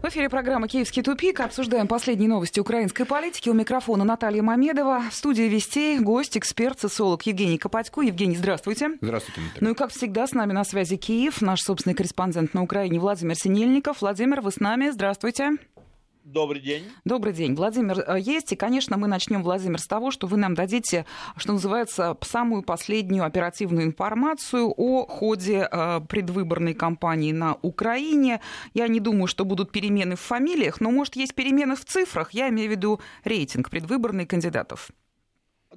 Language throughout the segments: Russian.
В эфире программа «Киевский тупик». Обсуждаем последние новости украинской политики. У микрофона Наталья Мамедова. В студии Вестей гость, эксперт, социолог Евгений Копатько. Евгений, здравствуйте. Здравствуйте, Наталья. Ну и, как всегда, с нами на связи Киев, наш собственный корреспондент на Украине Владимир Синельников. Владимир, вы с нами. Здравствуйте. Добрый день. Добрый день. Владимир э, есть. И, конечно, мы начнем, Владимир, с того, что вы нам дадите, что называется, самую последнюю оперативную информацию о ходе э, предвыборной кампании на Украине. Я не думаю, что будут перемены в фамилиях, но, может, есть перемены в цифрах. Я имею в виду рейтинг предвыборных кандидатов.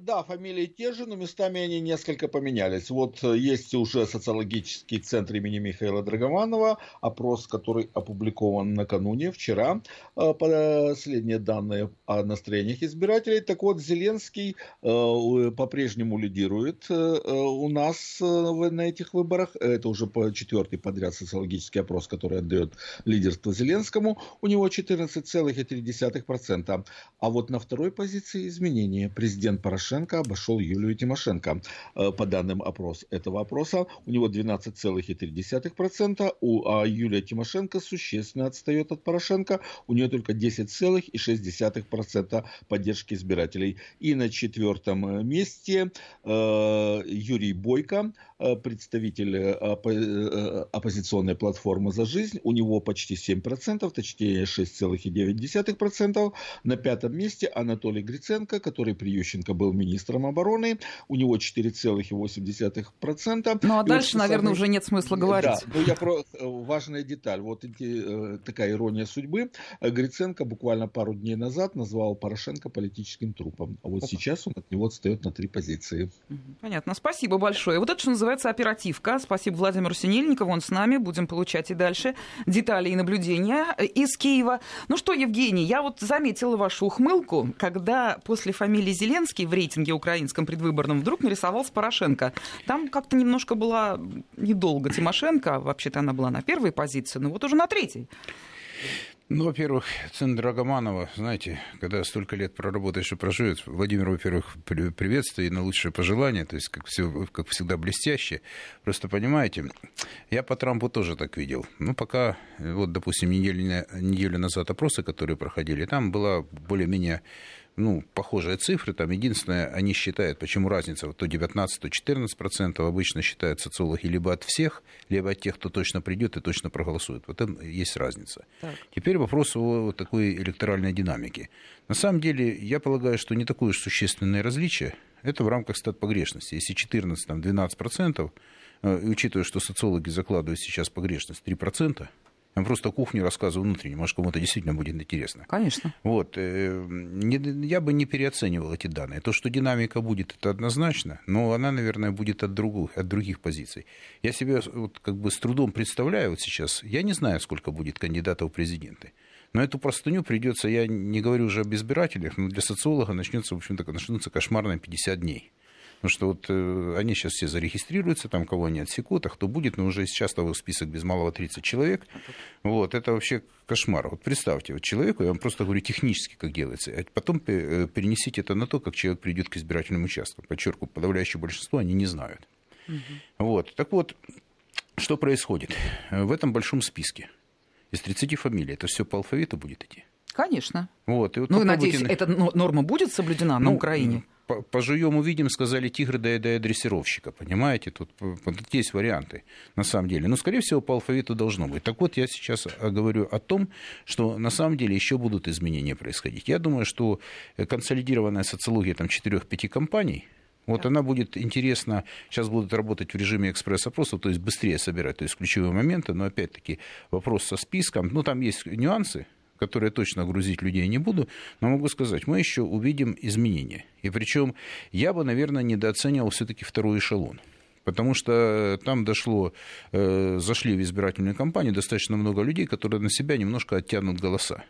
Да, фамилии те же, но местами они несколько поменялись. Вот э, есть уже социологический центр имени Михаила Драгоманова, опрос, который опубликован накануне, вчера, э, последние данные о настроениях избирателей. Так вот, Зеленский э, по-прежнему лидирует у нас на этих выборах. Это уже четвертый подряд социологический опрос, который отдает лидерство Зеленскому. У него 14,3%. А вот на второй позиции изменения. Президент Порошенко Порошенко обошел Юлию Тимошенко. Э, по данным опрос, этого опроса, у него 12,3%, у, а Юлия Тимошенко существенно отстает от Порошенко, у нее только 10,6% поддержки избирателей. И на четвертом э, месте э, Юрий Бойко, представитель оппо- оппозиционной платформы «За жизнь», у него почти 7%, точнее 6,9%. На пятом месте Анатолий Гриценко, который при Ющенко был министром обороны, у него 4,8%. Ну а дальше, вот, наверное, самый... уже нет смысла говорить. Да, ну я про э, важная деталь. Вот эти, э, такая ирония судьбы. Гриценко буквально пару дней назад назвал Порошенко политическим трупом. А вот Опа. сейчас он от него отстает на три позиции. Понятно. Спасибо большое. Вот это, что называется, оперативка. Спасибо Владимиру Синельникову. Он с нами. Будем получать и дальше детали и наблюдения э, из Киева. Ну что, Евгений, я вот заметила вашу ухмылку, когда после фамилии Зеленский в рейтинге украинском предвыборном вдруг нарисовался Порошенко. Там как-то немножко была недолго Тимошенко, вообще-то она была на первой позиции, но вот уже на третьей. Ну, во-первых, сын Драгоманова, знаете, когда столько лет проработаешь и проживет, Владимир, во-первых, приветствие и на лучшее пожелание, то есть, как, все, как всегда, блестяще. Просто понимаете, я по Трампу тоже так видел. Ну, пока, вот, допустим, неделю, неделю назад опросы, которые проходили, там была более-менее ну, похожие цифры. Там единственное, они считают, почему разница, вот то 19, то 14 процентов обычно считают социологи либо от всех, либо от тех, кто точно придет и точно проголосует. Вот это есть разница. Так. Теперь вопрос о вот такой электоральной динамике. На самом деле, я полагаю, что не такое уж существенное различие. Это в рамках стат погрешности. Если 14, там 12 процентов, э, учитывая, что социологи закладывают сейчас погрешность 3 процента, я просто кухню рассказываю внутренне, может, кому-то действительно будет интересно. Конечно. Вот. Э, я бы не переоценивал эти данные. То, что динамика будет, это однозначно, но она, наверное, будет от других, от других позиций. Я себе вот как бы с трудом представляю вот сейчас, я не знаю, сколько будет кандидатов в президенты. Но эту простыню придется, я не говорю уже об избирателях, но для социолога начнется, в общем-то, начнутся кошмарные 50 дней. Потому что вот э, они сейчас все зарегистрируются, там кого они отсекут, а кто будет, но уже сейчас того список без малого 30 человек. Вот, это вообще кошмар. Вот представьте, вот человеку, я вам просто говорю технически, как делается, а потом э, перенесите это на то, как человек придет к избирательным участкам. Подчеркиваю, подавляющее большинство они не знают. Угу. Вот, так вот, что происходит в этом большом списке? Из 30 фамилий, это все по алфавиту будет идти? Конечно. Вот, и вот ну, надеюсь, эта норма будет соблюдена ну, на Украине? Пожуем, увидим, сказали тигры, доедая дрессировщика. Понимаете, тут, тут есть варианты на самом деле. Но, скорее всего, по алфавиту должно быть. Так вот, я сейчас э, говорю о том, что на самом деле еще будут изменения происходить. Я думаю, что консолидированная социология там 4-5 компаний, вот да. она будет интересна, сейчас будут работать в режиме экспресс-опроса, то есть быстрее собирать, то есть ключевые моменты, но опять-таки вопрос со списком, ну там есть нюансы, которые точно грузить людей не буду, но могу сказать, мы еще увидим изменения. И причем я бы, наверное, недооценивал все-таки второй эшелон. Потому что там дошло, э, зашли в избирательную кампанию достаточно много людей, которые на себя немножко оттянут голоса.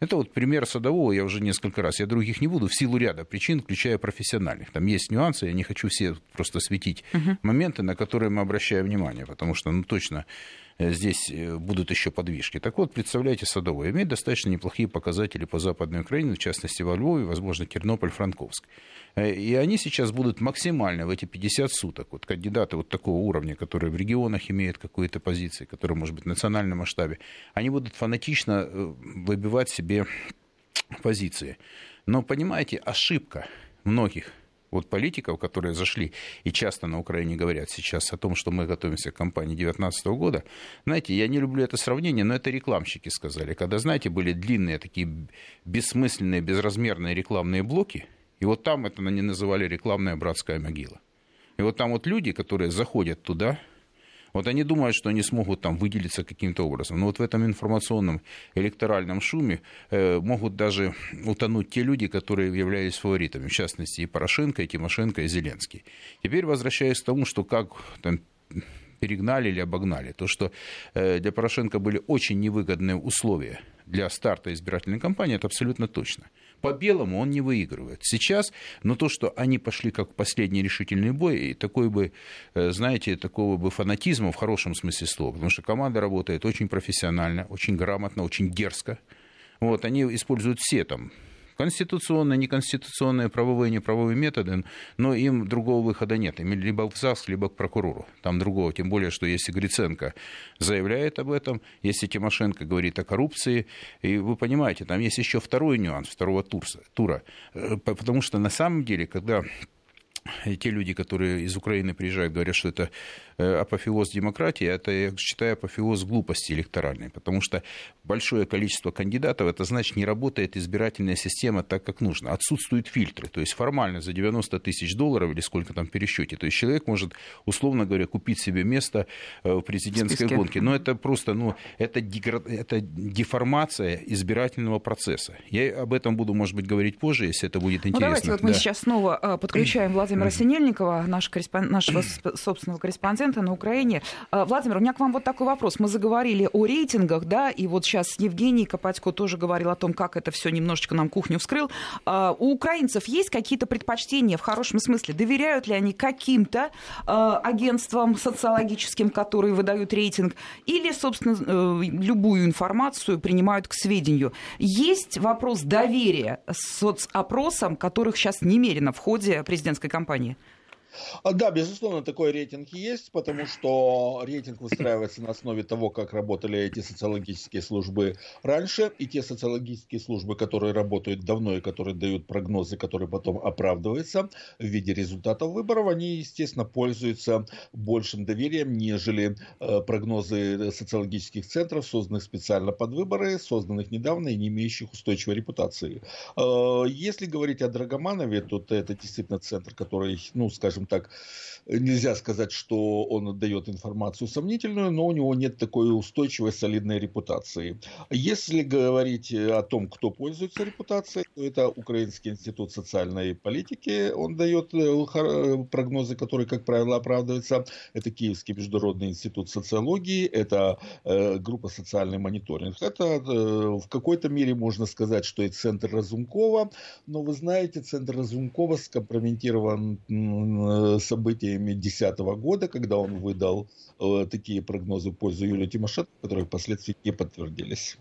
Это вот пример садового, я уже несколько раз, я других не буду, в силу ряда причин, включая профессиональных. Там есть нюансы, я не хочу все просто светить uh-huh. моменты, на которые мы обращаем внимание, потому что, ну, точно здесь будут еще подвижки. Так вот, представляете, Садовое имеет достаточно неплохие показатели по Западной Украине, в частности, во Львове, возможно, Тернополь, Франковск. И они сейчас будут максимально в эти 50 суток, вот кандидаты вот такого уровня, которые в регионах имеют какую-то позицию, которые, может быть, в национальном масштабе, они будут фанатично выбивать себе позиции. Но, понимаете, ошибка многих вот политиков, которые зашли и часто на Украине говорят сейчас о том, что мы готовимся к кампании 2019 года, знаете, я не люблю это сравнение, но это рекламщики сказали. Когда, знаете, были длинные такие бессмысленные, безразмерные рекламные блоки, и вот там это они называли рекламная братская могила. И вот там вот люди, которые заходят туда, вот они думают, что они смогут там выделиться каким-то образом. Но вот в этом информационном электоральном шуме э, могут даже утонуть те люди, которые являлись фаворитами, в частности и Порошенко, и Тимошенко, и Зеленский. Теперь возвращаясь к тому, что как там, перегнали или обогнали. То, что э, для Порошенко были очень невыгодные условия для старта избирательной кампании, это абсолютно точно. По белому он не выигрывает. Сейчас, но то, что они пошли как последний решительный бой, и такой бы, э, знаете, такого бы фанатизма в хорошем смысле слова, потому что команда работает очень профессионально, очень грамотно, очень дерзко. Вот, они используют все там конституционные, неконституционные, правовые, неправовые методы, но им другого выхода нет. Им либо в ЗАГС, либо к прокурору. Там другого. Тем более, что если Гриценко заявляет об этом, если Тимошенко говорит о коррупции, и вы понимаете, там есть еще второй нюанс второго тура. Э, потому что на самом деле, когда те люди, которые из Украины приезжают, говорят, что это э, апофеоз демократии, это, я считаю, апофеоз глупости электоральной, потому что большое количество кандидатов, это значит, не работает избирательная система так, как нужно. Отсутствуют фильтры, то есть формально за 90 тысяч долларов или сколько там пересчете, то есть человек может, условно говоря, купить себе место э, в президентской в гонке, но это просто, ну, это, деград... это деформация избирательного процесса. Я об этом буду, может быть, говорить позже, если это будет интересно. Ну, давайте вот мы сейчас снова э, подключаем Владимира Владимира Синельникова, наш корреспон... нашего собственного корреспондента на Украине. А, Владимир, у меня к вам вот такой вопрос. Мы заговорили о рейтингах, да, и вот сейчас Евгений Копатько тоже говорил о том, как это все немножечко нам кухню вскрыл. А, у украинцев есть какие-то предпочтения в хорошем смысле? Доверяют ли они каким-то а, агентствам социологическим, которые выдают рейтинг, или, собственно, э, любую информацию принимают к сведению? Есть вопрос доверия соцопросам, которых сейчас немерено в ходе президентской кампании? Компании? А, да, безусловно, такой рейтинг есть, потому что рейтинг выстраивается на основе того, как работали эти социологические службы раньше, и те социологические службы, которые работают давно и которые дают прогнозы, которые потом оправдываются в виде результатов выборов, они, естественно, пользуются большим доверием, нежели э, прогнозы социологических центров, созданных специально под выборы, созданных недавно и не имеющих устойчивой репутации. Э, если говорить о Драгоманове, то это действительно центр, который, ну, скажем, скажем так, нельзя сказать, что он дает информацию сомнительную, но у него нет такой устойчивой, солидной репутации. Если говорить о том, кто пользуется репутацией, то это Украинский институт социальной политики. Он дает э, прогнозы, которые, как правило, оправдываются. Это Киевский международный институт социологии, это э, группа социальный мониторинг. Это э, в какой-то мере можно сказать, что и центр Разумкова, но вы знаете, центр Разумкова скомпрометирован событиями 2010 года, когда он выдал э, такие прогнозы в пользу Юлии Тимошенко, которые впоследствии не подтвердились.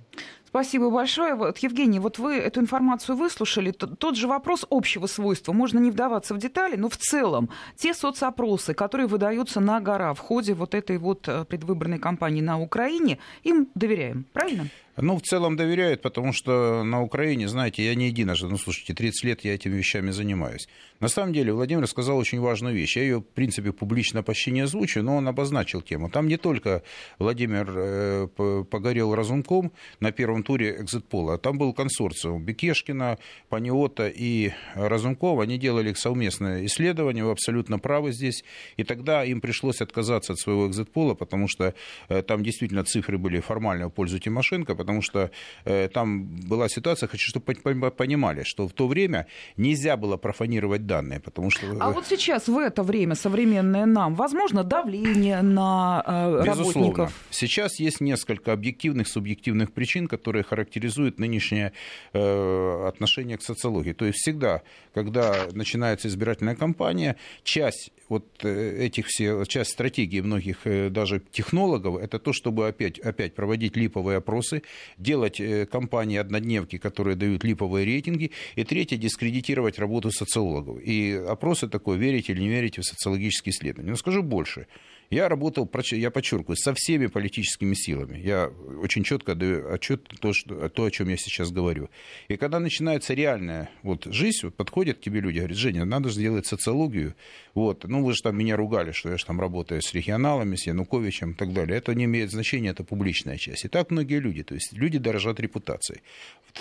Спасибо большое. Вот, Евгений, вот вы эту информацию выслушали. Тот же вопрос общего свойства. Можно не вдаваться в детали, но в целом те соцопросы, которые выдаются на гора в ходе вот этой вот э, предвыборной кампании на Украине, им доверяем, правильно? Ну, в целом доверяют, потому что на Украине, знаете, я не единожды, ну, слушайте, 30 лет я этими вещами занимаюсь. На самом деле, Владимир сказал очень важную вещь. Я ее, в принципе, публично почти не озвучу, но он обозначил тему. Там не только Владимир э, погорел разумком на первом туре экзитпола, там был консорциум Бекешкина, Паниота и Разумкова. Они делали совместное исследование, вы абсолютно правы здесь. И тогда им пришлось отказаться от своего экзитпола, потому что э, там действительно цифры были формально в пользу Тимошенко, потому что э, там была ситуация, хочу, чтобы понимали, что в то время нельзя было профанировать данные, потому что... А вот сейчас, в это время, современное нам, возможно, давление на э, Безусловно. работников? Сейчас есть несколько объективных, субъективных причин, которые которые характеризуют нынешнее э, отношение к социологии. То есть всегда, когда начинается избирательная кампания, часть вот э, этих все, часть стратегии многих э, даже технологов, это то, чтобы опять, опять проводить липовые опросы, делать компании однодневки, которые дают липовые рейтинги, и третье, дискредитировать работу социологов. И опросы такой, верите или не верите в социологические исследования. Но скажу больше. Я работал, я подчеркиваю, со всеми политическими силами. Я очень четко даю отчет то, что, то, о чем я сейчас говорю. И когда начинается реальная вот, жизнь, вот, подходят к тебе люди, говорят, Женя, надо же сделать социологию. Вот, ну, вы же там меня ругали, что я же там работаю с регионалами, с Януковичем и так далее. Это не имеет значения, это публичная часть. И так многие люди. То есть люди дорожат репутацией.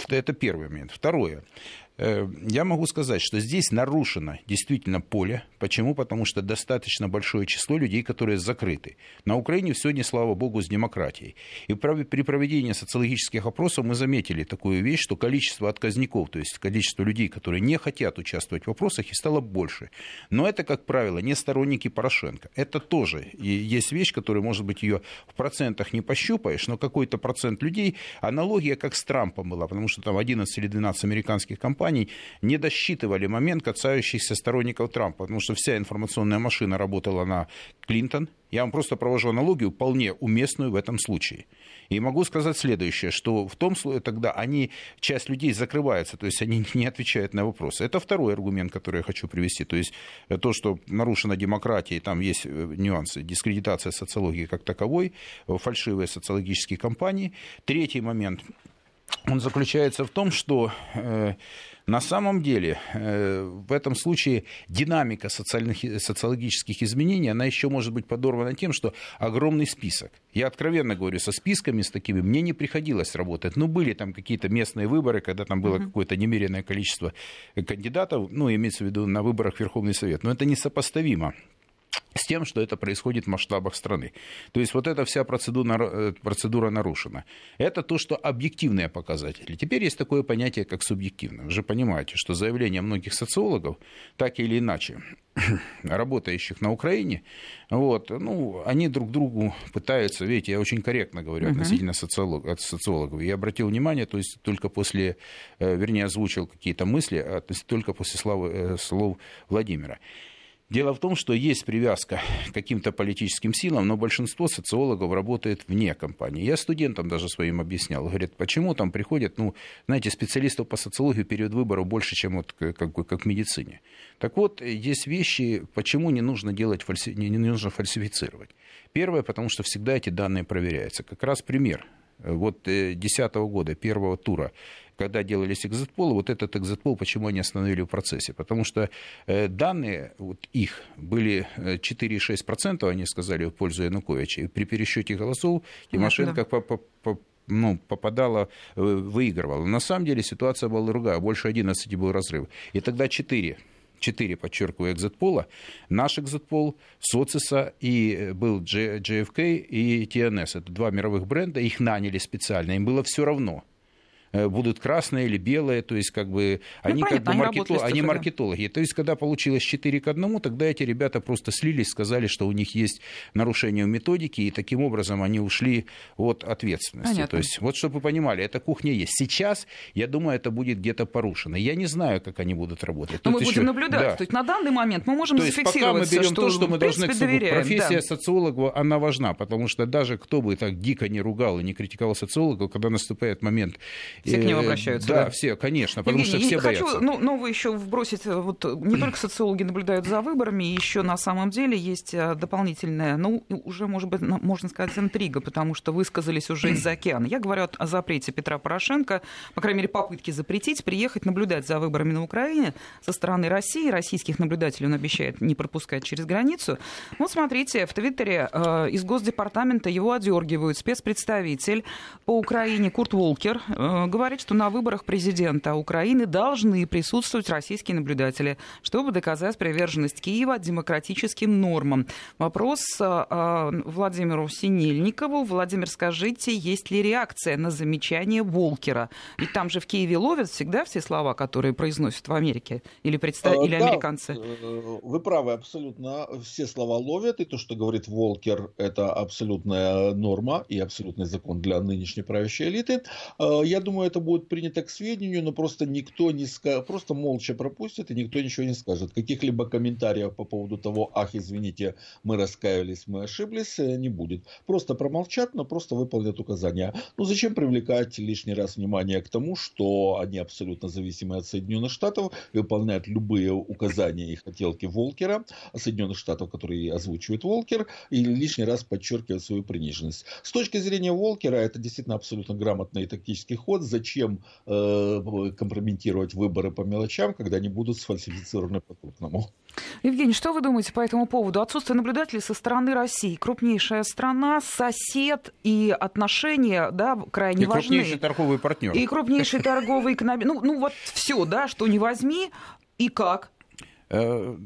Это первый момент. Второе. Э, я могу сказать, что здесь нарушено действительно поле. Почему? Потому что достаточно большое число людей, которые закрыты. На Украине не слава богу, с демократией. И при проведении социологических опросов мы заметили такую вещь, что количество отказников, то есть количество людей, которые не хотят участвовать в опросах, и стало больше. Но это, как правило, не сторонники Порошенко. Это тоже есть вещь, которая, может быть, ее в процентах не пощупаешь, но какой-то процент людей, аналогия как с Трампом была, потому что там 11 или 12 американских компаний компаний не досчитывали момент, касающийся сторонников Трампа, потому что вся информационная машина работала на Клинтон. Я вам просто провожу аналогию, вполне уместную в этом случае. И могу сказать следующее, что в том случае тогда они, часть людей закрывается, то есть они не отвечают на вопросы. Это второй аргумент, который я хочу привести. То есть то, что нарушена демократия, там есть э, нюансы, дискредитация социологии как таковой, фальшивые социологические кампании. Третий момент, он заключается в том, что э, на самом деле, э, в этом случае динамика социальных, социологических изменений, она еще может быть подорвана тем, что огромный список. Я откровенно говорю, со списками, с такими, мне не приходилось работать. Ну, были там какие-то местные выборы, когда там было uh-huh. какое-то немеренное количество кандидатов, ну, имеется в виду на выборах в Верховный Совет. Но это несопоставимо с тем, что это происходит в масштабах страны. То есть вот эта вся процедура, э, процедура нарушена. Это то, что объективные показатели. Теперь есть такое понятие, как субъективное. Вы же понимаете, что заявления многих социологов, так или иначе, работающих на Украине, вот, ну, они друг другу пытаются, видите, я очень корректно говорю относительно социолог, социологов. Я обратил внимание, то есть только после, э, вернее, озвучил какие-то мысли, а, только после слов, э, слов Владимира. Дело в том, что есть привязка к каким-то политическим силам, но большинство социологов работает вне компании. Я студентам даже своим объяснял. Говорят, почему там приходят, ну, знаете, специалистов по социологии период выборов больше, чем вот как, как в медицине. Так вот, есть вещи, почему не нужно делать, фальси... не нужно фальсифицировать. Первое, потому что всегда эти данные проверяются. Как раз пример. Вот 2010 э, года, первого тура, когда делались экзитполы, вот этот экзитпол, почему они остановили в процессе? Потому что э, данные вот их были 4,6%, э, они сказали, в пользу Януковича. И при пересчете голосов Тимошенко да. по, ну, попадала, выигрывала. На самом деле ситуация была другая. Больше 11 был разрыв. И тогда 4 четыре, подчеркиваю, экзитпола, наш экзитпол, Социса и э, был JFK и TNS. Это два мировых бренда, их наняли специально, им было все равно – Э, будут красные или белые, то есть как бы ну, они понятно, как бы маркетолог, они, они маркетологи. То есть когда получилось 4 к 1, тогда эти ребята просто слились, сказали, что у них есть нарушение в методике, и таким образом они ушли от ответственности. Понятно. То есть вот чтобы вы понимали, эта кухня есть. Сейчас, я думаю, это будет где-то порушено. Я не знаю, как они будут работать. Но Тут мы еще... будем наблюдать. Да. То есть на данный момент мы можем то есть пока мы берем что, то, что мы должны... Доверяем, профессия да. социолога, она важна, потому что даже кто бы так дико не ругал и не критиковал социолога, когда наступает момент все к ним э, обращаются. Да, да. все, конечно, потому Евгений, что все хочу, боятся. Ну, новое еще вбросить. Э, вот не только социологи наблюдают за выборами, еще на самом деле есть э, дополнительная, ну, уже, может быть, можно сказать, интрига, потому что высказались уже из-за океана. Я говорю о запрете Петра Порошенко, по крайней мере, попытки запретить, приехать наблюдать за выборами на Украине со стороны России. Российских наблюдателей он обещает не пропускать через границу. Вот смотрите, в Твиттере э, из Госдепартамента его одергивают спецпредставитель по Украине Курт Волкер, э, говорит, что на выборах президента Украины должны присутствовать российские наблюдатели, чтобы доказать приверженность Киева демократическим нормам. Вопрос э, Владимиру Синельникову. Владимир, скажите, есть ли реакция на замечание Волкера? Ведь там же в Киеве ловят всегда все слова, которые произносят в Америке или, представ... а, или да, американцы. Э, вы правы, абсолютно. Все слова ловят, и то, что говорит Волкер, это абсолютная норма и абсолютный закон для нынешней правящей элиты. Э, я думаю, это будет принято к сведению, но просто никто не скажет, просто молча пропустит, и никто ничего не скажет. Каких-либо комментариев по поводу того, ах, извините, мы раскаялись, мы ошиблись, э, не будет. Просто промолчат, но просто выполнят указания. Ну, зачем привлекать лишний раз внимание к тому, что они абсолютно зависимы от Соединенных Штатов, выполняют любые указания и хотелки Волкера, Соединенных Штатов, которые озвучивает Волкер, и лишний раз подчеркивают свою приниженность. С точки зрения Волкера, это действительно абсолютно грамотный тактический ход. Зачем э, компрометировать выборы по мелочам, когда они будут сфальсифицированы по-крупному? Евгений, что вы думаете по этому поводу? Отсутствие наблюдателей со стороны России. Крупнейшая страна, сосед и отношения да, крайне и важны. И крупнейший торговый партнер. И крупнейший торговый экономик. Ну, ну вот все, да, что не возьми. И как? Э,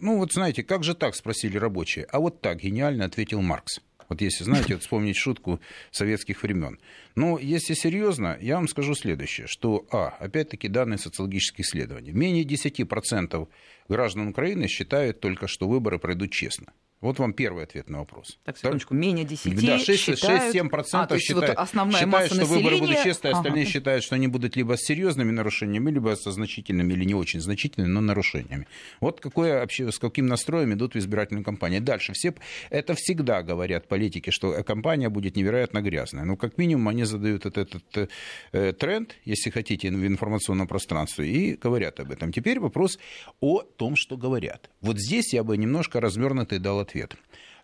ну вот знаете, как же так, спросили рабочие. А вот так гениально ответил Маркс. Вот если, знаете, вот вспомнить шутку советских времен. Но если серьезно, я вам скажу следующее, что, а, опять-таки, данные социологических исследований. Менее 10% граждан Украины считают только, что выборы пройдут честно. Вот вам первый ответ на вопрос. Так, секундочку, менее 10 Да, 6-7% считают... а, считают, вот основная считают масса что населения... выборы будут честные, остальные ага. считают, что они будут либо с серьезными нарушениями, либо со значительными или не очень значительными, но нарушениями. Вот какое, вообще, с каким настроем идут в избирательную кампанию. Дальше. Все, это всегда говорят политики, что кампания будет невероятно грязная. Ну, как минимум, они задают этот, этот э, тренд, если хотите, в информационном пространстве, и говорят об этом. Теперь вопрос о том, что говорят. Вот здесь я бы немножко развернутый дал ответ.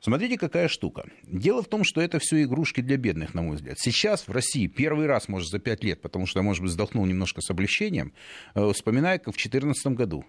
Смотрите, какая штука. Дело в том, что это все игрушки для бедных, на мой взгляд. Сейчас в России первый раз, может, за пять лет, потому что, может быть, вздохнул немножко с облегчением, э, вспоминаю, как в 2014 году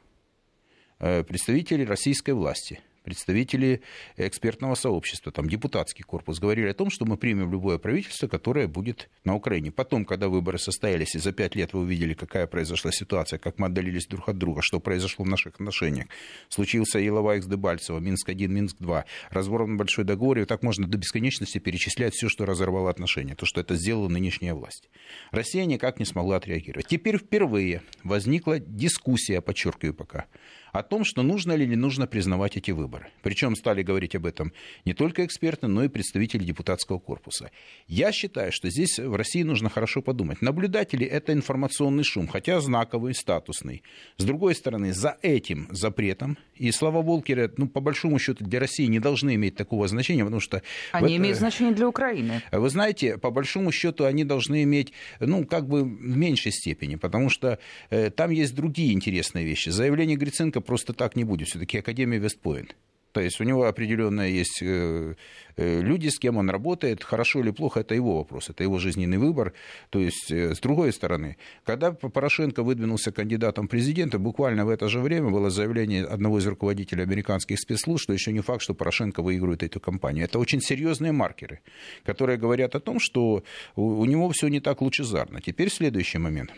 э, представители российской власти – представители экспертного сообщества, там депутатский корпус, говорили о том, что мы примем любое правительство, которое будет на Украине. Потом, когда выборы состоялись, и за пять лет вы увидели, какая произошла ситуация, как мы отдалились друг от друга, что произошло в наших отношениях. Случился Елова с Дебальцево, Минск-1, Минск-2, разворот большой договор, и так можно до бесконечности перечислять все, что разорвало отношения, то, что это сделала нынешняя власть. Россия никак не смогла отреагировать. Теперь впервые возникла дискуссия, подчеркиваю пока, о том, что нужно или не нужно признавать эти выборы. Причем стали говорить об этом не только эксперты, но и представители депутатского корпуса. Я считаю, что здесь в России нужно хорошо подумать. Наблюдатели – это информационный шум, хотя знаковый, статусный. С другой стороны, за этим запретом, и слова Волкера, ну, по большому счету, для России не должны иметь такого значения, потому что... Они это... имеют значение для Украины. Вы знаете, по большому счету, они должны иметь, ну, как бы в меньшей степени, потому что э, там есть другие интересные вещи. Заявление Гриценко просто так не будет. Все-таки Академия Вестпойнт. То есть у него определенно есть э, э, люди, с кем он работает. Хорошо или плохо, это его вопрос, это его жизненный выбор. То есть, э, с другой стороны, когда Порошенко выдвинулся кандидатом президента, буквально в это же время было заявление одного из руководителей американских спецслужб, что еще не факт, что Порошенко выиграет эту кампанию. Это очень серьезные маркеры, которые говорят о том, что у него все не так лучезарно. Теперь следующий момент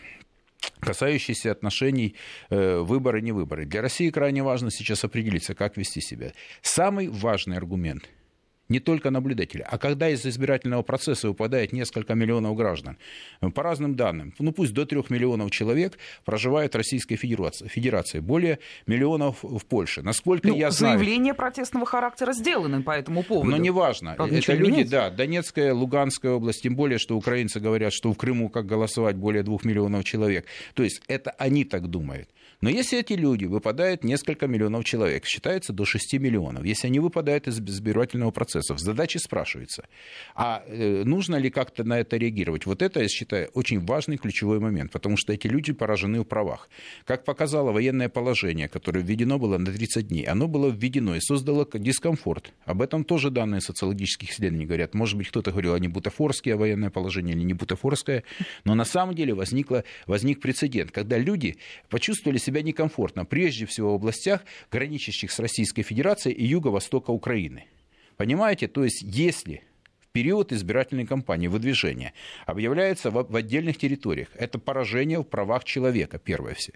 касающиеся отношений э, выборы-не выборы. Для России крайне важно сейчас определиться, как вести себя. Самый важный аргумент – не только наблюдатели. А когда из избирательного процесса выпадает несколько миллионов граждан, по разным данным, ну пусть до трех миллионов человек проживают в Российской Федерации, Федерации более миллионов в Польше. Насколько ну, я знаю... Заявления протестного характера сделаны по этому поводу. Но неважно. Правда, Это люди, меняется? да, Донецкая, Луганская область, тем более, что украинцы говорят, что в Крыму как голосовать более двух миллионов человек. То есть это они так думают. Но если эти люди выпадают несколько миллионов человек, считается до 6 миллионов, если они выпадают из избирательного процесса, в задаче спрашивается, а э, нужно ли как-то на это реагировать? Вот это, я считаю, очень важный ключевой момент, потому что эти люди поражены в правах. Как показало военное положение, которое введено было на 30 дней, оно было введено и создало дискомфорт. Об этом тоже данные социологических исследований говорят. Может быть, кто-то говорил, а не бутафорское военное положение или не бутафорское, но на самом деле возникло, возник прецедент, когда люди почувствовали себя себя некомфортно, прежде всего в областях, граничащих с Российской Федерацией и юго-востока Украины. Понимаете? То есть, если период избирательной кампании, выдвижения, объявляется в, в отдельных территориях. Это поражение в правах человека, первое все.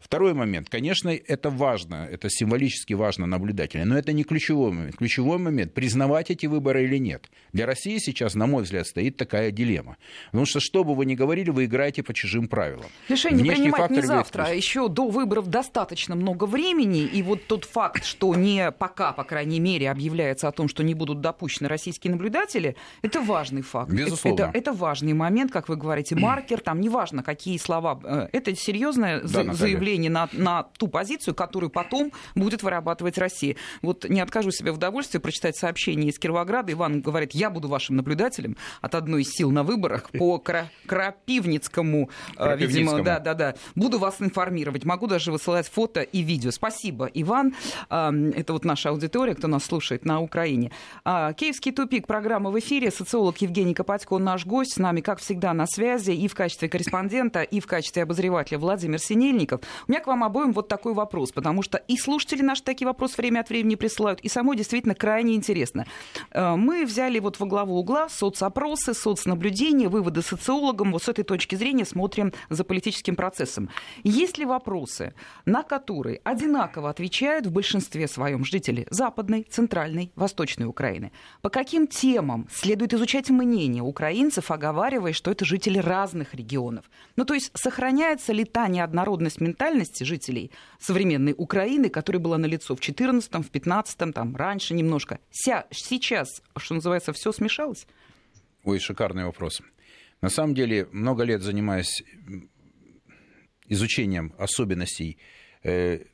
Второй момент. Конечно, это важно, это символически важно наблюдателя, но это не ключевой момент. Ключевой момент, признавать эти выборы или нет. Для России сейчас, на мой взгляд, стоит такая дилемма. Потому что, что бы вы ни говорили, вы играете по чужим правилам. Решение Внешний принимать не завтра, а еще до выборов достаточно много времени, и вот тот факт, что не пока, по крайней мере, объявляется о том, что не будут допущены российские наблюдатели, это важный факт. Безусловно. Это, это важный момент, как вы говорите, маркер, там неважно, какие слова. Э, это серьезное да, заявление заявление на, на ту позицию, которую потом будет вырабатывать Россия. Вот не откажу себе в удовольствии прочитать сообщение из Кировограда. Иван говорит, я буду вашим наблюдателем от одной из сил на выборах по Крапивницкому, э, видимо, да, да, да. Буду вас информировать. Могу даже высылать фото и видео. Спасибо, Иван. Это вот наша аудитория, кто нас слушает на Украине. А, Киевский тупик. Программа в эфире. Социолог Евгений Копатько, наш гость. С нами, как всегда, на связи и в качестве корреспондента, и в качестве обозревателя Владимир Синельников. У меня к вам обоим вот такой вопрос, потому что и слушатели наши такие вопросы время от времени присылают, и самой действительно крайне интересно. Э, мы взяли вот во главу угла соцопросы, соцнаблюдения, выводы социологам. Вот с этой точки зрения смотрим за политическим процессом. Есть ли вопросы, на которые одинаково отвечают в большинстве своем жители Западной, Центральной, Восточной Украины? По каким темам следует изучать мнение украинцев, оговаривая, что это жители разных регионов? Ну, то есть сохраняется ли та неоднородность ментальности, ментальности жителей современной Украины, которая была налицо в 14-м, в 15-м, там, раньше немножко. Ся, сейчас, что называется, все смешалось? Ой, шикарный вопрос. На самом деле, много лет занимаясь изучением особенностей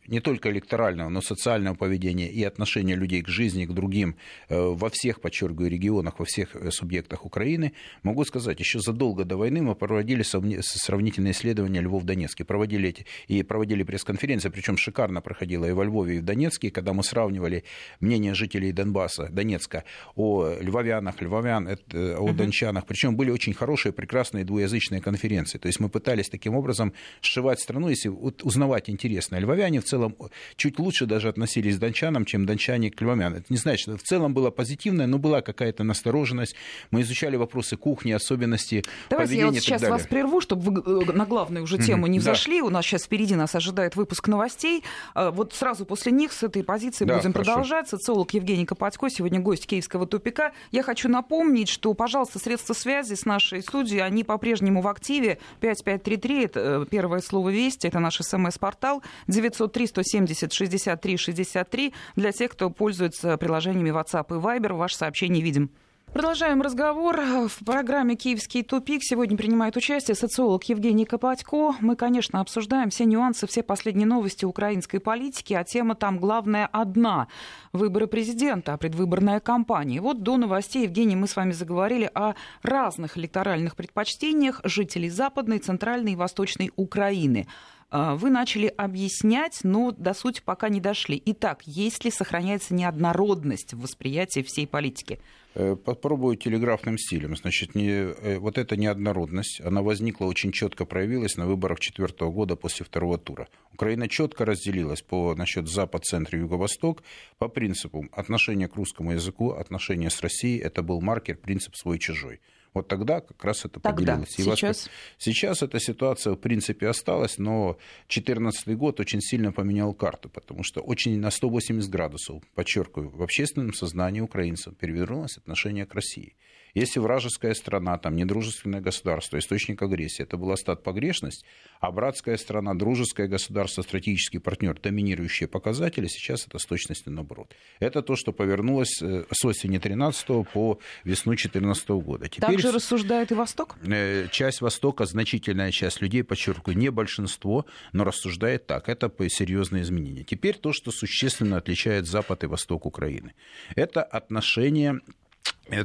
не только электорального, но социального поведения и отношения людей к жизни, к другим э, во всех, подчеркиваю, регионах, во всех э, субъектах Украины, могу сказать, еще задолго до войны мы проводили сравнительные исследования Львов-Донецке, проводили эти, и проводили пресс-конференции, причем шикарно проходила и во Львове, и в Донецке, когда мы сравнивали мнение жителей Донбасса, Донецка о львовянах, львовян, о дончанах, причем были очень хорошие, прекрасные двуязычные конференции. То есть мы пытались таким образом сшивать страну, если узнавать интересно прекрасно. Львовяне в целом чуть лучше даже относились к дончанам, чем дончане к львовянам. Это не значит, что в целом было позитивное, но была какая-то настороженность. Мы изучали вопросы кухни, особенности Давайте поведения я вот сейчас вас прерву, чтобы вы э, на главную уже тему не взошли. Да. У нас сейчас впереди нас ожидает выпуск новостей. А, вот сразу после них с этой позиции да, будем хорошо. продолжать. Социолог Евгений Копатько, сегодня гость Киевского тупика. Я хочу напомнить, что, пожалуйста, средства связи с нашей студией, они по-прежнему в активе. 5533, это э, первое слово «Вести», это наш СМС-портал. 903 170 63 63 для тех, кто пользуется приложениями WhatsApp и Viber. Ваше сообщение видим. Продолжаем разговор. В программе «Киевский тупик» сегодня принимает участие социолог Евгений Копатько. Мы, конечно, обсуждаем все нюансы, все последние новости украинской политики, а тема там главная одна – выборы президента, а предвыборная кампания. Вот до новостей, Евгений, мы с вами заговорили о разных электоральных предпочтениях жителей Западной, Центральной и Восточной Украины – вы начали объяснять, но до сути пока не дошли. Итак, есть ли сохраняется неоднородность в восприятии всей политики? Э, попробую телеграфным стилем. Значит, не, э, вот эта неоднородность, она возникла, очень четко проявилась на выборах четвертого года после второго тура. Украина четко разделилась по насчет запад, центр, юго-восток по принципу отношения к русскому языку, отношения с Россией. Это был маркер, принцип свой-чужой. Вот тогда как раз это тогда. поделилось. И сейчас? сейчас эта ситуация, в принципе, осталась, но 2014 год очень сильно поменял карту, потому что очень на 180 градусов, подчеркиваю, в общественном сознании украинцев перевернулось отношение к России. Если вражеская страна, там, недружественное государство, источник агрессии, это была стат погрешность, а братская страна, дружеское государство, стратегический партнер, доминирующие показатели, сейчас это с точностью наоборот. Это то, что повернулось э, с осени 13 по весну 2014 года. Теперь так же рассуждает и Восток? Э, часть Востока, значительная часть людей, подчеркиваю, не большинство, но рассуждает так. Это серьезные изменения. Теперь то, что существенно отличает Запад и Восток Украины. Это отношение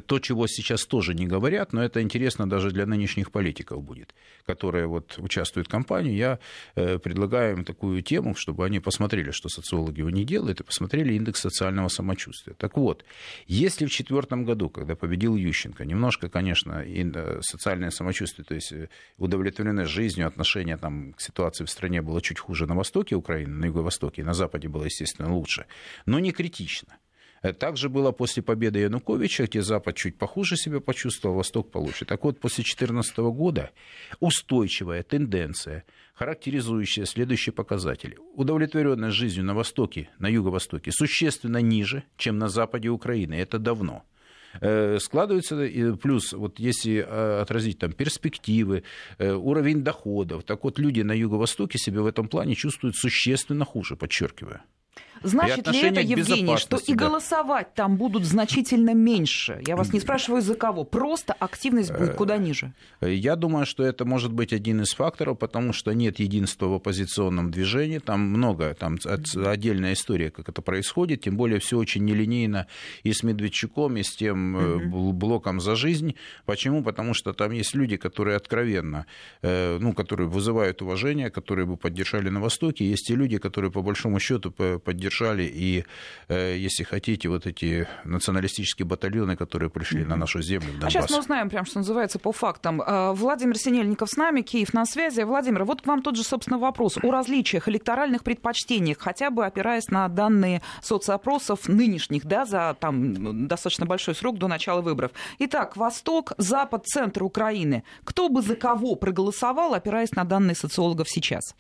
то, чего сейчас тоже не говорят, но это интересно даже для нынешних политиков будет, которые вот участвуют в кампании. Я э, предлагаю им такую тему, чтобы они посмотрели, что социологи его не делают, и посмотрели индекс социального самочувствия. Так вот, если в четвертом году, когда победил Ющенко, немножко, конечно, и э, социальное самочувствие, то есть удовлетворенность жизнью, отношение там, к ситуации в стране было чуть хуже на востоке Украины, на юго-востоке, на западе было, естественно, лучше, но не критично – Э, также было после победы Януковича, где Запад чуть похуже себя почувствовал, Восток получше. Так вот, после 2014 года устойчивая тенденция, характеризующая следующие показатели. Удовлетворенность жизнью на Востоке, на Юго-Востоке существенно ниже, чем на Западе Украины. Это давно э, складывается, плюс вот если э, отразить там перспективы, уровень доходов, так вот люди на Юго-Востоке себя в этом плане чувствуют существенно хуже, подчеркиваю. Значит ли это, Евгений, что и голосовать там будут значительно меньше? Я вас не спрашиваю за кого. Просто активность будет куда э, ниже. Я думаю, что это может быть один из факторов, потому что нет единства в оппозиционном движении. Там много, там отдельная история, как это происходит. Тем более все очень нелинейно и с Медведчуком, и с тем угу. блоком за жизнь. Почему? Потому что там есть люди, которые откровенно, э, ну, которые вызывают уважение, которые бы поддержали на Востоке. Есть и люди, которые по большому счету поддержали, и, э, если хотите, вот эти националистические батальоны, которые пришли на нашу землю. А сейчас мы узнаем, прям, что называется, по фактам. Э, Владимир Синельников с нами, Киев на связи. Владимир, вот к вам тот же, собственно, вопрос о различиях, электоральных предпочтениях, хотя бы опираясь на данные соцопросов нынешних, да, за там достаточно большой срок до начала выборов. Итак, Восток, Запад, Центр Украины. Кто бы за кого проголосовал, опираясь на данные социологов сейчас?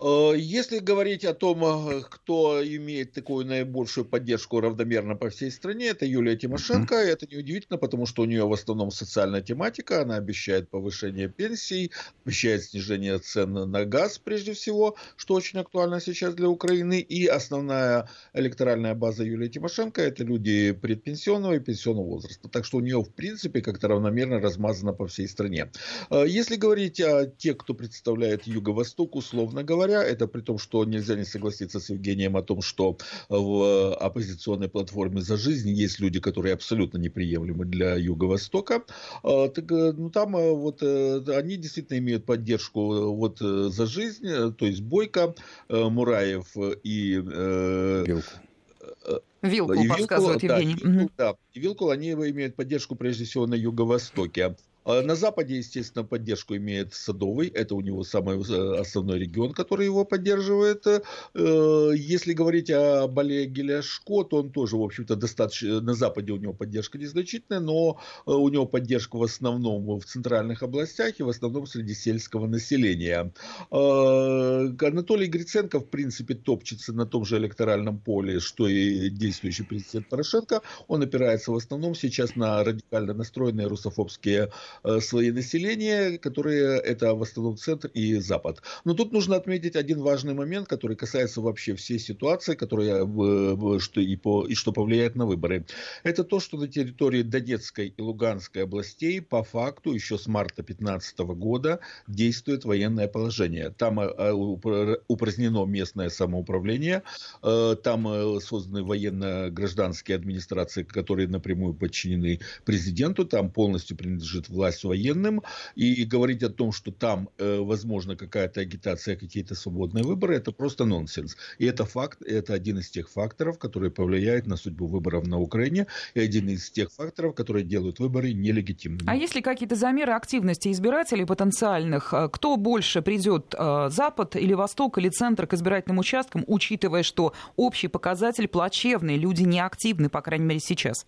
Э, если говорить о том, э, кто имеет такую наибольшую поддержку равномерно по всей стране, это Юлия Тимошенко. Mm-hmm. Это неудивительно, потому что у нее в основном социальная тематика. Она обещает повышение пенсий, обещает снижение цен на газ прежде всего, что очень актуально сейчас для Украины. И основная электоральная база Юлии Тимошенко – это люди предпенсионного и пенсионного возраста. Так что у нее, в принципе, как-то равномерно размазано по всей стране. Э, если говорить о тех, кто представляет Юго-Восток, условно говоря, говоря, это при том, что нельзя не согласиться с Евгением о том, что в оппозиционной платформе «За жизнь» есть люди, которые абсолютно неприемлемы для Юго-Востока. А, так, э, ну, там э, вот э, они действительно имеют поддержку вот «За жизнь», то есть Бойко, Мураев и... Вилку. Вилку, и подсказывает Евгений. Да, угу. да, и Вилку, они имеют поддержку прежде всего на Юго-Востоке. А на Западе, естественно, поддержку имеет Садовый. Это у него самый э, основной регион, который его поддерживает. Э, если говорить о Олеге Ляшко, то он тоже, в общем-то, достаточно... На Западе у него поддержка незначительная, но э, у него поддержка в основном в центральных областях и в основном среди сельского населения. Анатолий Гриценко, в принципе, топчется на том же электоральном поле, что и действующий президент Порошенко. Он опирается в основном сейчас на радикально настроенные русофобские свои населения, которые это в основном центр и запад. Но тут нужно отметить один важный момент, который касается вообще всей ситуации, которая, что, и, по, и что повлияет на выборы. Это то, что на территории Донецкой и Луганской областей по факту еще с марта 2015 года действует военное положение. Там э, упразднено местное самоуправление, э, там созданы военно-гражданские администрации, которые напрямую подчинены президенту, там полностью принадлежит власть власть военным, и говорить о том, что там э, возможно какая-то агитация, какие-то свободные выборы, это просто нонсенс. И это факт, это один из тех факторов, которые повлияют на судьбу выборов на Украине, и один из тех факторов, которые делают выборы нелегитимными. А есть ли какие-то замеры активности избирателей потенциальных? Э, кто больше придет, э, Запад или Восток или Центр к избирательным участкам, учитывая, что общий показатель плачевный, люди неактивны, по крайней мере, сейчас?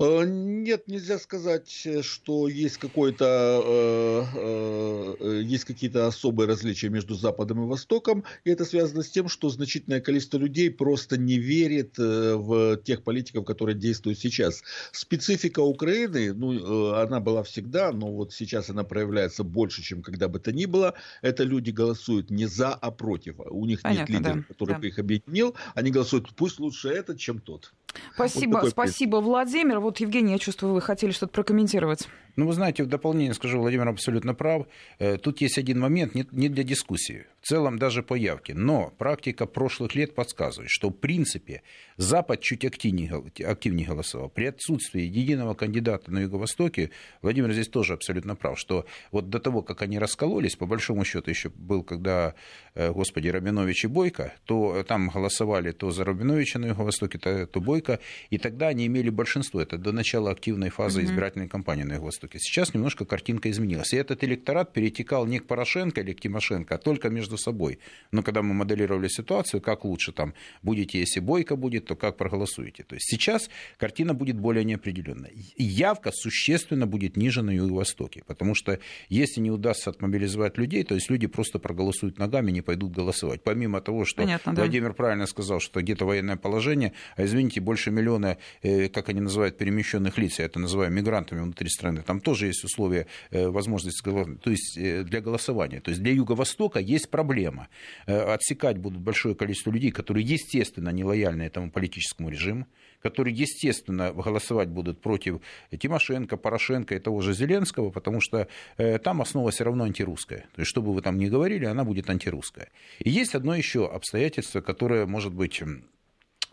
Э, нет, нельзя сказать, что есть какой-то э, э, есть какие-то особые различия между Западом и Востоком, и это связано с тем, что значительное количество людей просто не верит в тех политиков, которые действуют сейчас. Специфика Украины, ну, она была всегда, но вот сейчас она проявляется больше, чем когда бы то ни было. Это люди голосуют не за, а против. У них Понятно, нет лидера, да, который да. бы их объединил. Они голосуют, пусть лучше этот, чем тот. Спасибо, вот спасибо, Владимир. Вот, Евгений, я чувствую, вы хотели что-то прокомментировать. Ну, вы знаете, в дополнение скажу, Владимир абсолютно прав. Э, тут есть один момент не для дискуссии, в целом даже по явке. Но практика прошлых лет подсказывает, что в принципе Запад чуть активнее, активнее голосовал. При отсутствии единого кандидата на Юго-Востоке, Владимир здесь тоже абсолютно прав, что вот до того, как они раскололись, по большому счету еще был, когда, э, господи, Рабинович и Бойко, то там голосовали то за Рабиновича на Юго-Востоке, то, то Бойко, и тогда они имели большинство. Это до начала активной фазы избирательной кампании на Юго-Востоке. Востоке. Сейчас немножко картинка изменилась. И этот электорат перетекал не к Порошенко или к Тимошенко, а только между собой. Но когда мы моделировали ситуацию, как лучше там будете, если Бойко будет, то как проголосуете. То есть сейчас картина будет более неопределенная. Явка существенно будет ниже на Юго-Востоке, потому что если не удастся отмобилизовать людей, то есть люди просто проголосуют ногами, не пойдут голосовать. Помимо того, что Понятно, Владимир да. правильно сказал, что где-то военное положение, а извините, больше миллиона, э, как они называют, перемещенных лиц, я это называю мигрантами внутри страны, там тоже есть условия э, возможности то есть э, для голосования. То есть для Юго-Востока есть проблема. Отсекать будут большое количество людей, которые, естественно, не лояльны этому политическому режиму, которые, естественно, голосовать будут против Тимошенко, Порошенко и того же Зеленского, потому что э, там основа все равно антирусская. То есть, что бы вы там ни говорили, она будет антирусская. И есть одно еще обстоятельство, которое, может быть,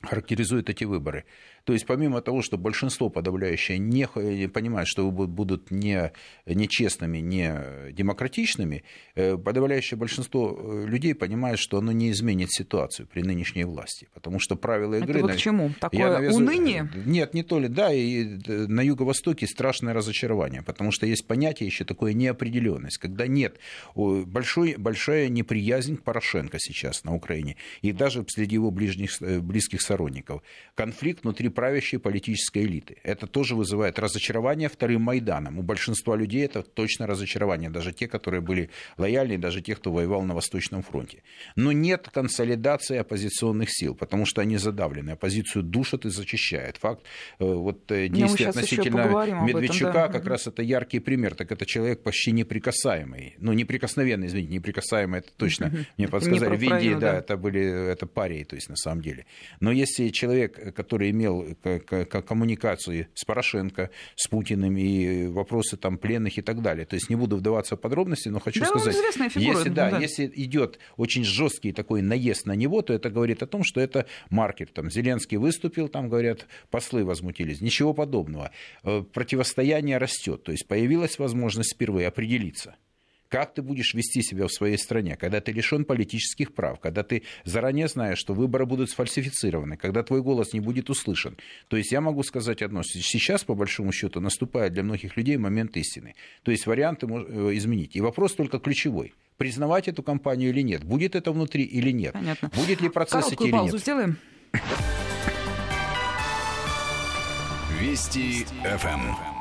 характеризует эти выборы. То есть помимо того, что большинство подавляющее не понимает, что будут не, нечестными, не демократичными, э, подавляющее большинство э, людей понимает, что оно не изменит ситуацию при нынешней власти. Потому что правила игры... Это вот к чему? Такое навязу... уныние? Нет, не то ли. Да, и э, на Юго-Востоке страшное разочарование, потому что есть понятие еще такое неопределенность, когда нет большой, большая неприязнь к Порошенко сейчас на Украине, и даже среди его ближних, близких сторонников. Конфликт внутри правящей политической элиты. Это тоже вызывает разочарование вторым Майданом. У большинства людей это точно разочарование, даже те, которые были лояльны, даже те, кто воевал на Восточном фронте. Но нет консолидации оппозиционных сил, потому что они задавлены. Оппозицию душат и зачищают. Факт э, вот, э, ну, действия относительно Медведчука этом, да. как раз это яркий пример. Так это человек почти неприкасаемый. Ну, неприкосновенный, извините, неприкасаемый, это точно мне подсказали. В Индии, да, да, это были это парии, то есть на самом деле. Но если человек, который имел коммуникации с Порошенко, с Путиным и вопросы там пленных и так далее. То есть не буду вдаваться в подробности, но хочу да, сказать, фигура, если, да, да. если идет очень жесткий такой наезд на него, то это говорит о том, что это маркер. Там Зеленский выступил, там говорят, послы возмутились. Ничего подобного. Э, противостояние растет. То есть появилась возможность впервые определиться как ты будешь вести себя в своей стране, когда ты лишен политических прав, когда ты заранее знаешь, что выборы будут сфальсифицированы, когда твой голос не будет услышан. То есть я могу сказать одно. Сейчас, по большому счету, наступает для многих людей момент истины. То есть варианты э, изменить. И вопрос только ключевой признавать эту компанию или нет, будет это внутри или нет, Понятно. будет ли процесс идти или нет. паузу сделаем. Вести ФМ.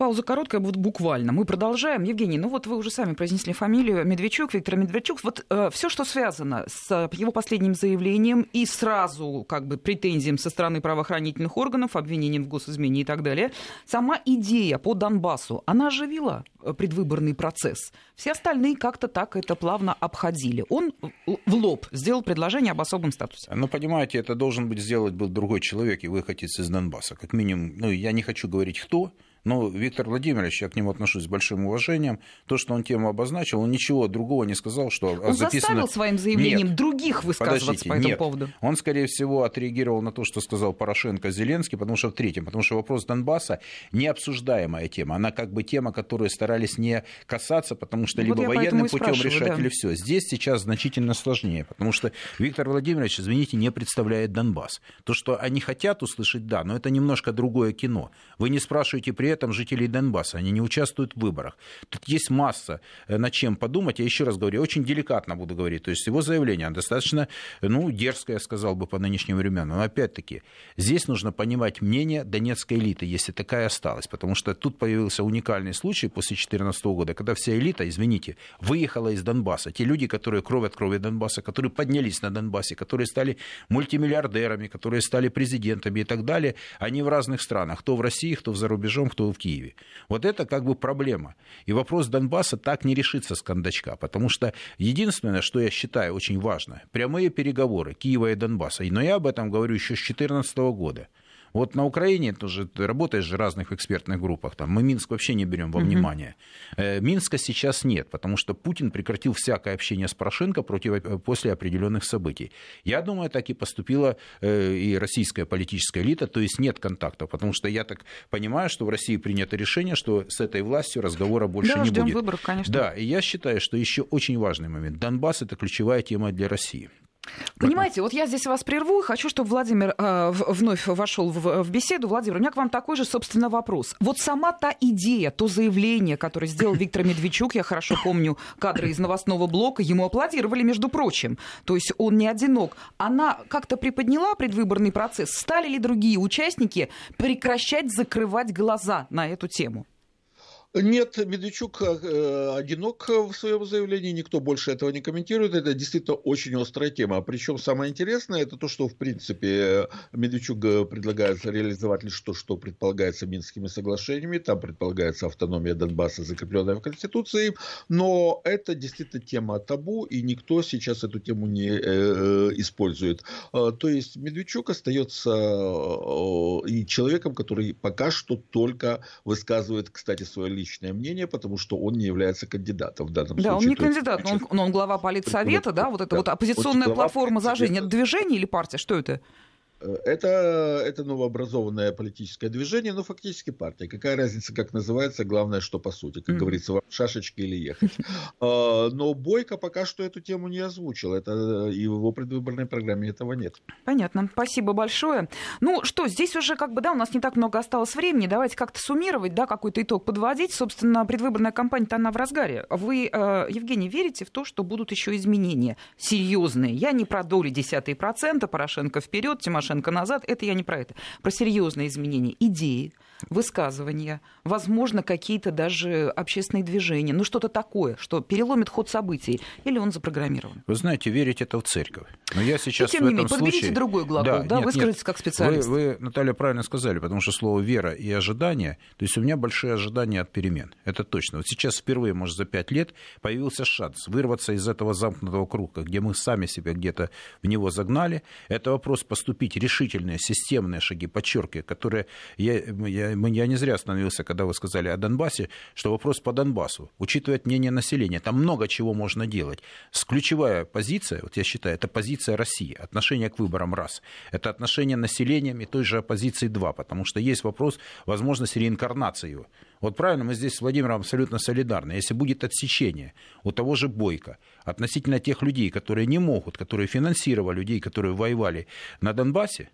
Пауза короткая, будет буквально. Мы продолжаем. Евгений, ну вот вы уже сами произнесли фамилию Медведчук, Виктор Медведчук. Вот э, все, что связано с его последним заявлением и сразу как бы претензиям со стороны правоохранительных органов, обвинением в госизмене и так далее, сама идея по Донбассу, она оживила э, предвыборный процесс. Все остальные как-то так это плавно обходили. Он в лоб сделал предложение об особом статусе. Ну, понимаете, это должен быть сделать был другой человек и выходец из Донбасса. Как минимум, ну, я не хочу говорить кто, но Виктор Владимирович, я к нему отношусь с большим уважением. То, что он тему обозначил, он ничего другого не сказал, что он записано... заставил своим заявлением нет, других высказываться подождите, по этому нет. поводу. Он, скорее всего, отреагировал на то, что сказал Порошенко Зеленский, потому что в третьем, потому что вопрос Донбасса необсуждаемая тема. Она как бы тема, которую старались не касаться, потому что вот либо военным путем решать да. или все. Здесь сейчас значительно сложнее, потому что Виктор Владимирович, извините, не представляет Донбасс. То, что они хотят услышать, да, но это немножко другое кино. Вы не спрашиваете при этом жителей Донбасса, они не участвуют в выборах. Тут есть масса э, над чем подумать. Я еще раз говорю, очень деликатно буду говорить. То есть его заявление достаточно, ну, дерзкое, я сказал бы, по нынешним временам. Но опять-таки, здесь нужно понимать мнение донецкой элиты, если такая осталась. Потому что тут появился уникальный случай после 2014 года, когда вся элита, извините, выехала из Донбасса. Те люди, которые кровь от крови Донбасса, которые поднялись на Донбассе, которые стали мультимиллиардерами, которые стали президентами и так далее, они в разных странах. Кто в России, кто за рубежом, кто в Киеве. Вот это как бы проблема. И вопрос Донбасса так не решится с кондачка, потому что единственное, что я считаю очень важно, прямые переговоры Киева и Донбасса, но я об этом говорю еще с 2014 года – вот на Украине тоже ты работаешь в разных экспертных группах, там мы Минск вообще не берем во внимание. Угу. Минска сейчас нет, потому что Путин прекратил всякое общение с Порошенко против, э, после определенных событий. Я думаю, так и поступила э, и российская политическая элита, то есть нет контактов, потому что я так понимаю, что в России принято решение, что с этой властью разговора больше да, не будет. выборов, конечно. Да, и я считаю, что еще очень важный момент. Донбасс это ключевая тема для России. Понимаете, вот я здесь вас прерву, хочу, чтобы Владимир э, вновь вошел в, в беседу. Владимир, у меня к вам такой же, собственно, вопрос. Вот сама та идея, то заявление, которое сделал Виктор Медведчук, я хорошо помню кадры из новостного блока, ему аплодировали, между прочим. То есть он не одинок. Она как-то приподняла предвыборный процесс? Стали ли другие участники прекращать закрывать глаза на эту тему? Нет, Медведчук э, одинок в своем заявлении, никто больше этого не комментирует. Это действительно очень острая тема. Причем самое интересное, это то, что в принципе Медведчук э, предлагает реализовать лишь то, что предполагается Минскими соглашениями. Там предполагается автономия Донбасса, закрепленная в Конституции. Но это действительно тема табу, и никто сейчас эту тему не э, э использует. Э, то есть Медведчук остается э, и человеком, который пока что только высказывает, кстати, свое личное мнение, потому что он не является кандидатом в данном да, случае. Да, он не кандидат, но он, но он глава политсовета, да, вот это да, вот оппозиционная платформа за жизнь. Это движение или партия? Что это? Это, это новообразованное политическое движение, но фактически партия. Какая разница, как называется, главное, что по сути. Как mm. говорится, вам шашечки или ехать. А, но Бойко пока что эту тему не озвучил. Это и в его предвыборной программе этого нет. Понятно. Спасибо большое. Ну что, здесь уже как бы, да, у нас не так много осталось времени. Давайте как-то суммировать, да, какой-то итог подводить. Собственно, предвыборная кампания-то она в разгаре. Вы, э, Евгений, верите в то, что будут еще изменения серьезные? Я не про доли десятые процента, Порошенко вперед, Тимошенко Порошенко назад, это я не про это. Про серьезные изменения, идеи, высказывания, возможно, какие-то даже общественные движения, ну что-то такое, что переломит ход событий, или он запрограммирован? Вы знаете, верить это в церковь. Но я сейчас И тем в не менее, этом подберите случае... другой глагол, да, да? Нет, выскажитесь нет. как специалист. Вы, вы, Наталья, правильно сказали, потому что слово «вера» и «ожидание», то есть у меня большие ожидания от перемен, это точно. Вот сейчас впервые, может, за пять лет появился шанс вырваться из этого замкнутого круга, где мы сами себя где-то в него загнали. Это вопрос поступить решительные, системные шаги, подчеркиваю, которые я, я, я не зря остановился, когда вы сказали о Донбассе, что вопрос по Донбассу, учитывая мнение населения, там много чего можно делать. Ключевая позиция, вот я считаю, это позиция России, отношение к выборам раз. Это отношение населения и той же оппозиции два, потому что есть вопрос возможности реинкарнации его. Вот правильно, мы здесь с Владимиром абсолютно солидарны. Если будет отсечение у того же Бойко относительно тех людей, которые не могут, которые финансировали людей, которые воевали на Донбассе,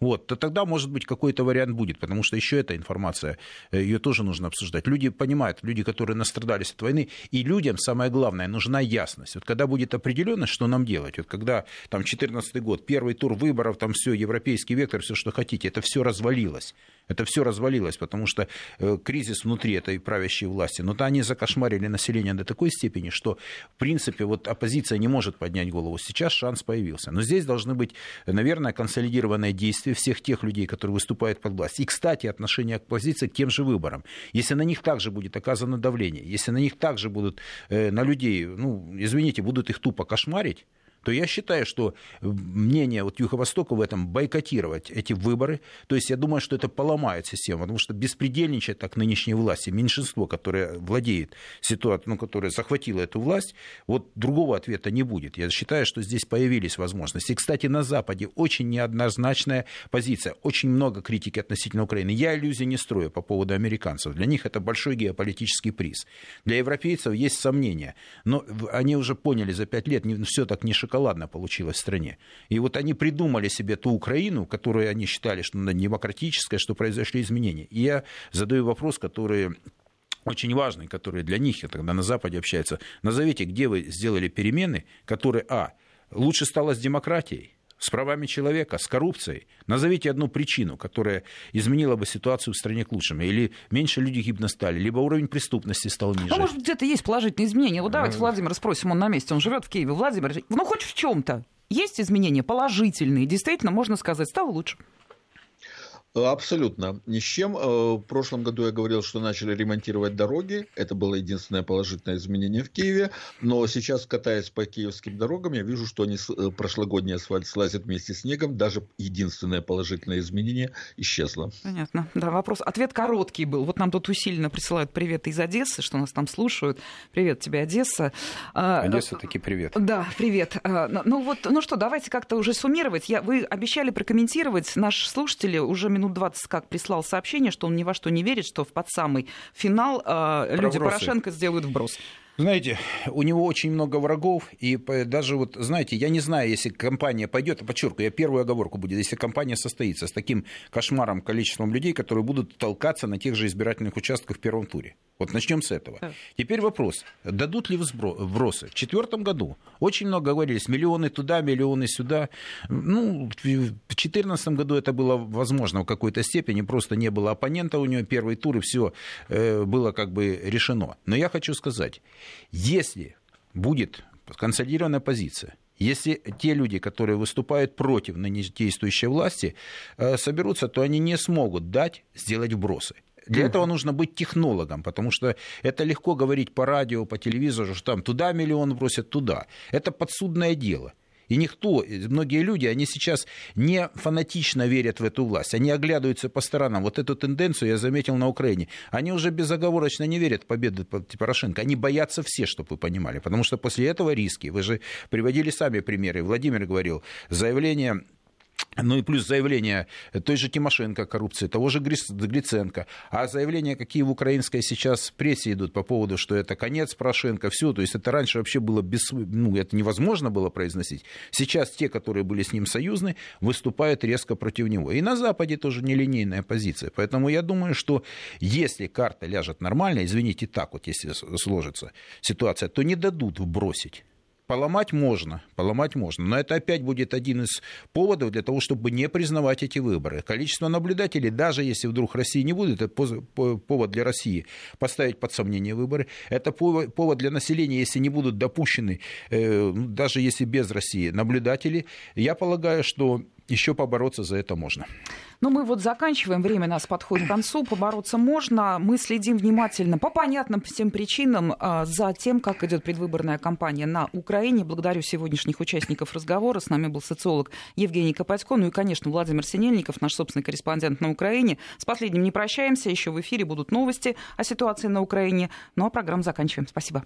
вот, то тогда, может быть, какой-то вариант будет, потому что еще эта информация, э, ее тоже нужно обсуждать. Люди понимают, люди, которые настрадались от войны, и людям, самое главное, нужна ясность. Вот когда будет определенность, что нам делать, вот когда там 2014 год, первый тур выборов, там все, европейский вектор, все, что хотите, это все развалилось. Это все развалилось, потому что э, кризис внутри этой правящей власти. Но то они закошмарили население до такой степени, что, в принципе, вот оппозиция не может поднять голову. Сейчас шанс появился. Но здесь должны быть, наверное, консолидированные действия всех тех людей, которые выступают под власть. И, кстати, отношение оппозиции к тем же выборам. Если на них также будет оказано давление, если на них также будут, э, на людей, ну, извините, будут их тупо кошмарить, то я считаю, что мнение вот Юго-Востока в этом бойкотировать эти выборы, то есть я думаю, что это поломает систему, потому что беспредельничать так нынешней власти, меньшинство, которое владеет ситуацией, ну, которое захватило эту власть, вот другого ответа не будет. Я считаю, что здесь появились возможности. Кстати, на Западе очень неоднозначная позиция, очень много критики относительно Украины. Я иллюзий не строю по поводу американцев. Для них это большой геополитический приз. Для европейцев есть сомнения, но они уже поняли за пять лет, все так не шикарно шоколадно получилось в стране. И вот они придумали себе ту Украину, которую они считали, что она демократическая, что произошли изменения. И я задаю вопрос, который очень важный, который для них, когда на Западе общаются. Назовите, где вы сделали перемены, которые, а, лучше стало с демократией, с правами человека, с коррупцией. Назовите одну причину, которая изменила бы ситуацию в стране к лучшему. Или меньше людей гибно стали, либо уровень преступности стал ниже. А может, где-то есть положительные изменения. Вот давайте Владимира спросим, он на месте, он живет в Киеве. Владимир, ну хоть в чем-то есть изменения положительные, действительно, можно сказать, стало лучше. Абсолютно. Ни с чем. Э, в прошлом году я говорил, что начали ремонтировать дороги. Это было единственное положительное изменение в Киеве. Но сейчас, катаясь по киевским дорогам, я вижу, что они э, прошлогодний асфальт слазят вместе с снегом. Даже единственное положительное изменение исчезло. Понятно. Да, вопрос. Ответ короткий был. Вот нам тут усиленно присылают привет из Одессы, что нас там слушают. Привет тебе, Одесса. А, Одесса таки привет. Да, привет. А, ну вот, ну что, давайте как-то уже суммировать. Я, вы обещали прокомментировать. Наши слушатели уже минут минут 20 как прислал сообщение, что он ни во что не верит, что в под самый финал э, люди Порошенко сделают вброс. Знаете, у него очень много врагов, и даже вот, знаете, я не знаю, если компания пойдет, подчеркиваю, я первую оговорку будет, если компания состоится с таким кошмаром количеством людей, которые будут толкаться на тех же избирательных участках в первом туре. Вот начнем с этого. Теперь вопрос, дадут ли вбросы? В четвертом году очень много говорились, миллионы туда, миллионы сюда. Ну, в 2014 году это было возможно в какой-то степени, просто не было оппонента у него, первый тур, и все э, было как бы решено. Но я хочу сказать, если будет консолидированная позиция, если те люди, которые выступают против действующей власти, э, соберутся, то они не смогут дать сделать вбросы. Для этого нужно быть технологом, потому что это легко говорить по радио, по телевизору, что там туда миллион бросят, туда. Это подсудное дело. И никто, многие люди, они сейчас не фанатично верят в эту власть, они оглядываются по сторонам. Вот эту тенденцию я заметил на Украине. Они уже безоговорочно не верят в победу Порошенко. Они боятся все, чтобы вы понимали, потому что после этого риски. Вы же приводили сами примеры. Владимир говорил, заявление ну и плюс заявление той же Тимошенко коррупции, того же Глиценко. А заявления, какие в украинской сейчас прессе идут по поводу, что это конец Порошенко, все, то есть это раньше вообще было без, ну, это невозможно было произносить. Сейчас те, которые были с ним союзны, выступают резко против него. И на Западе тоже нелинейная позиция. Поэтому я думаю, что если карта ляжет нормально, извините, так вот, если сложится ситуация, то не дадут вбросить. Поломать можно, поломать можно, но это опять будет один из поводов для того, чтобы не признавать эти выборы. Количество наблюдателей, даже если вдруг России не будет, это повод для России поставить под сомнение выборы. Это повод для населения, если не будут допущены, э, ну, даже если без России, наблюдатели. Я полагаю, что еще побороться за это можно. Ну, мы вот заканчиваем, время нас подходит к концу, побороться можно. Мы следим внимательно по понятным всем причинам а, за тем, как идет предвыборная кампания на Украине. Благодарю сегодняшних участников разговора. С нами был социолог Евгений Копатько, ну и, конечно, Владимир Синельников, наш собственный корреспондент на Украине. С последним не прощаемся, еще в эфире будут новости о ситуации на Украине. Ну а программу заканчиваем. Спасибо.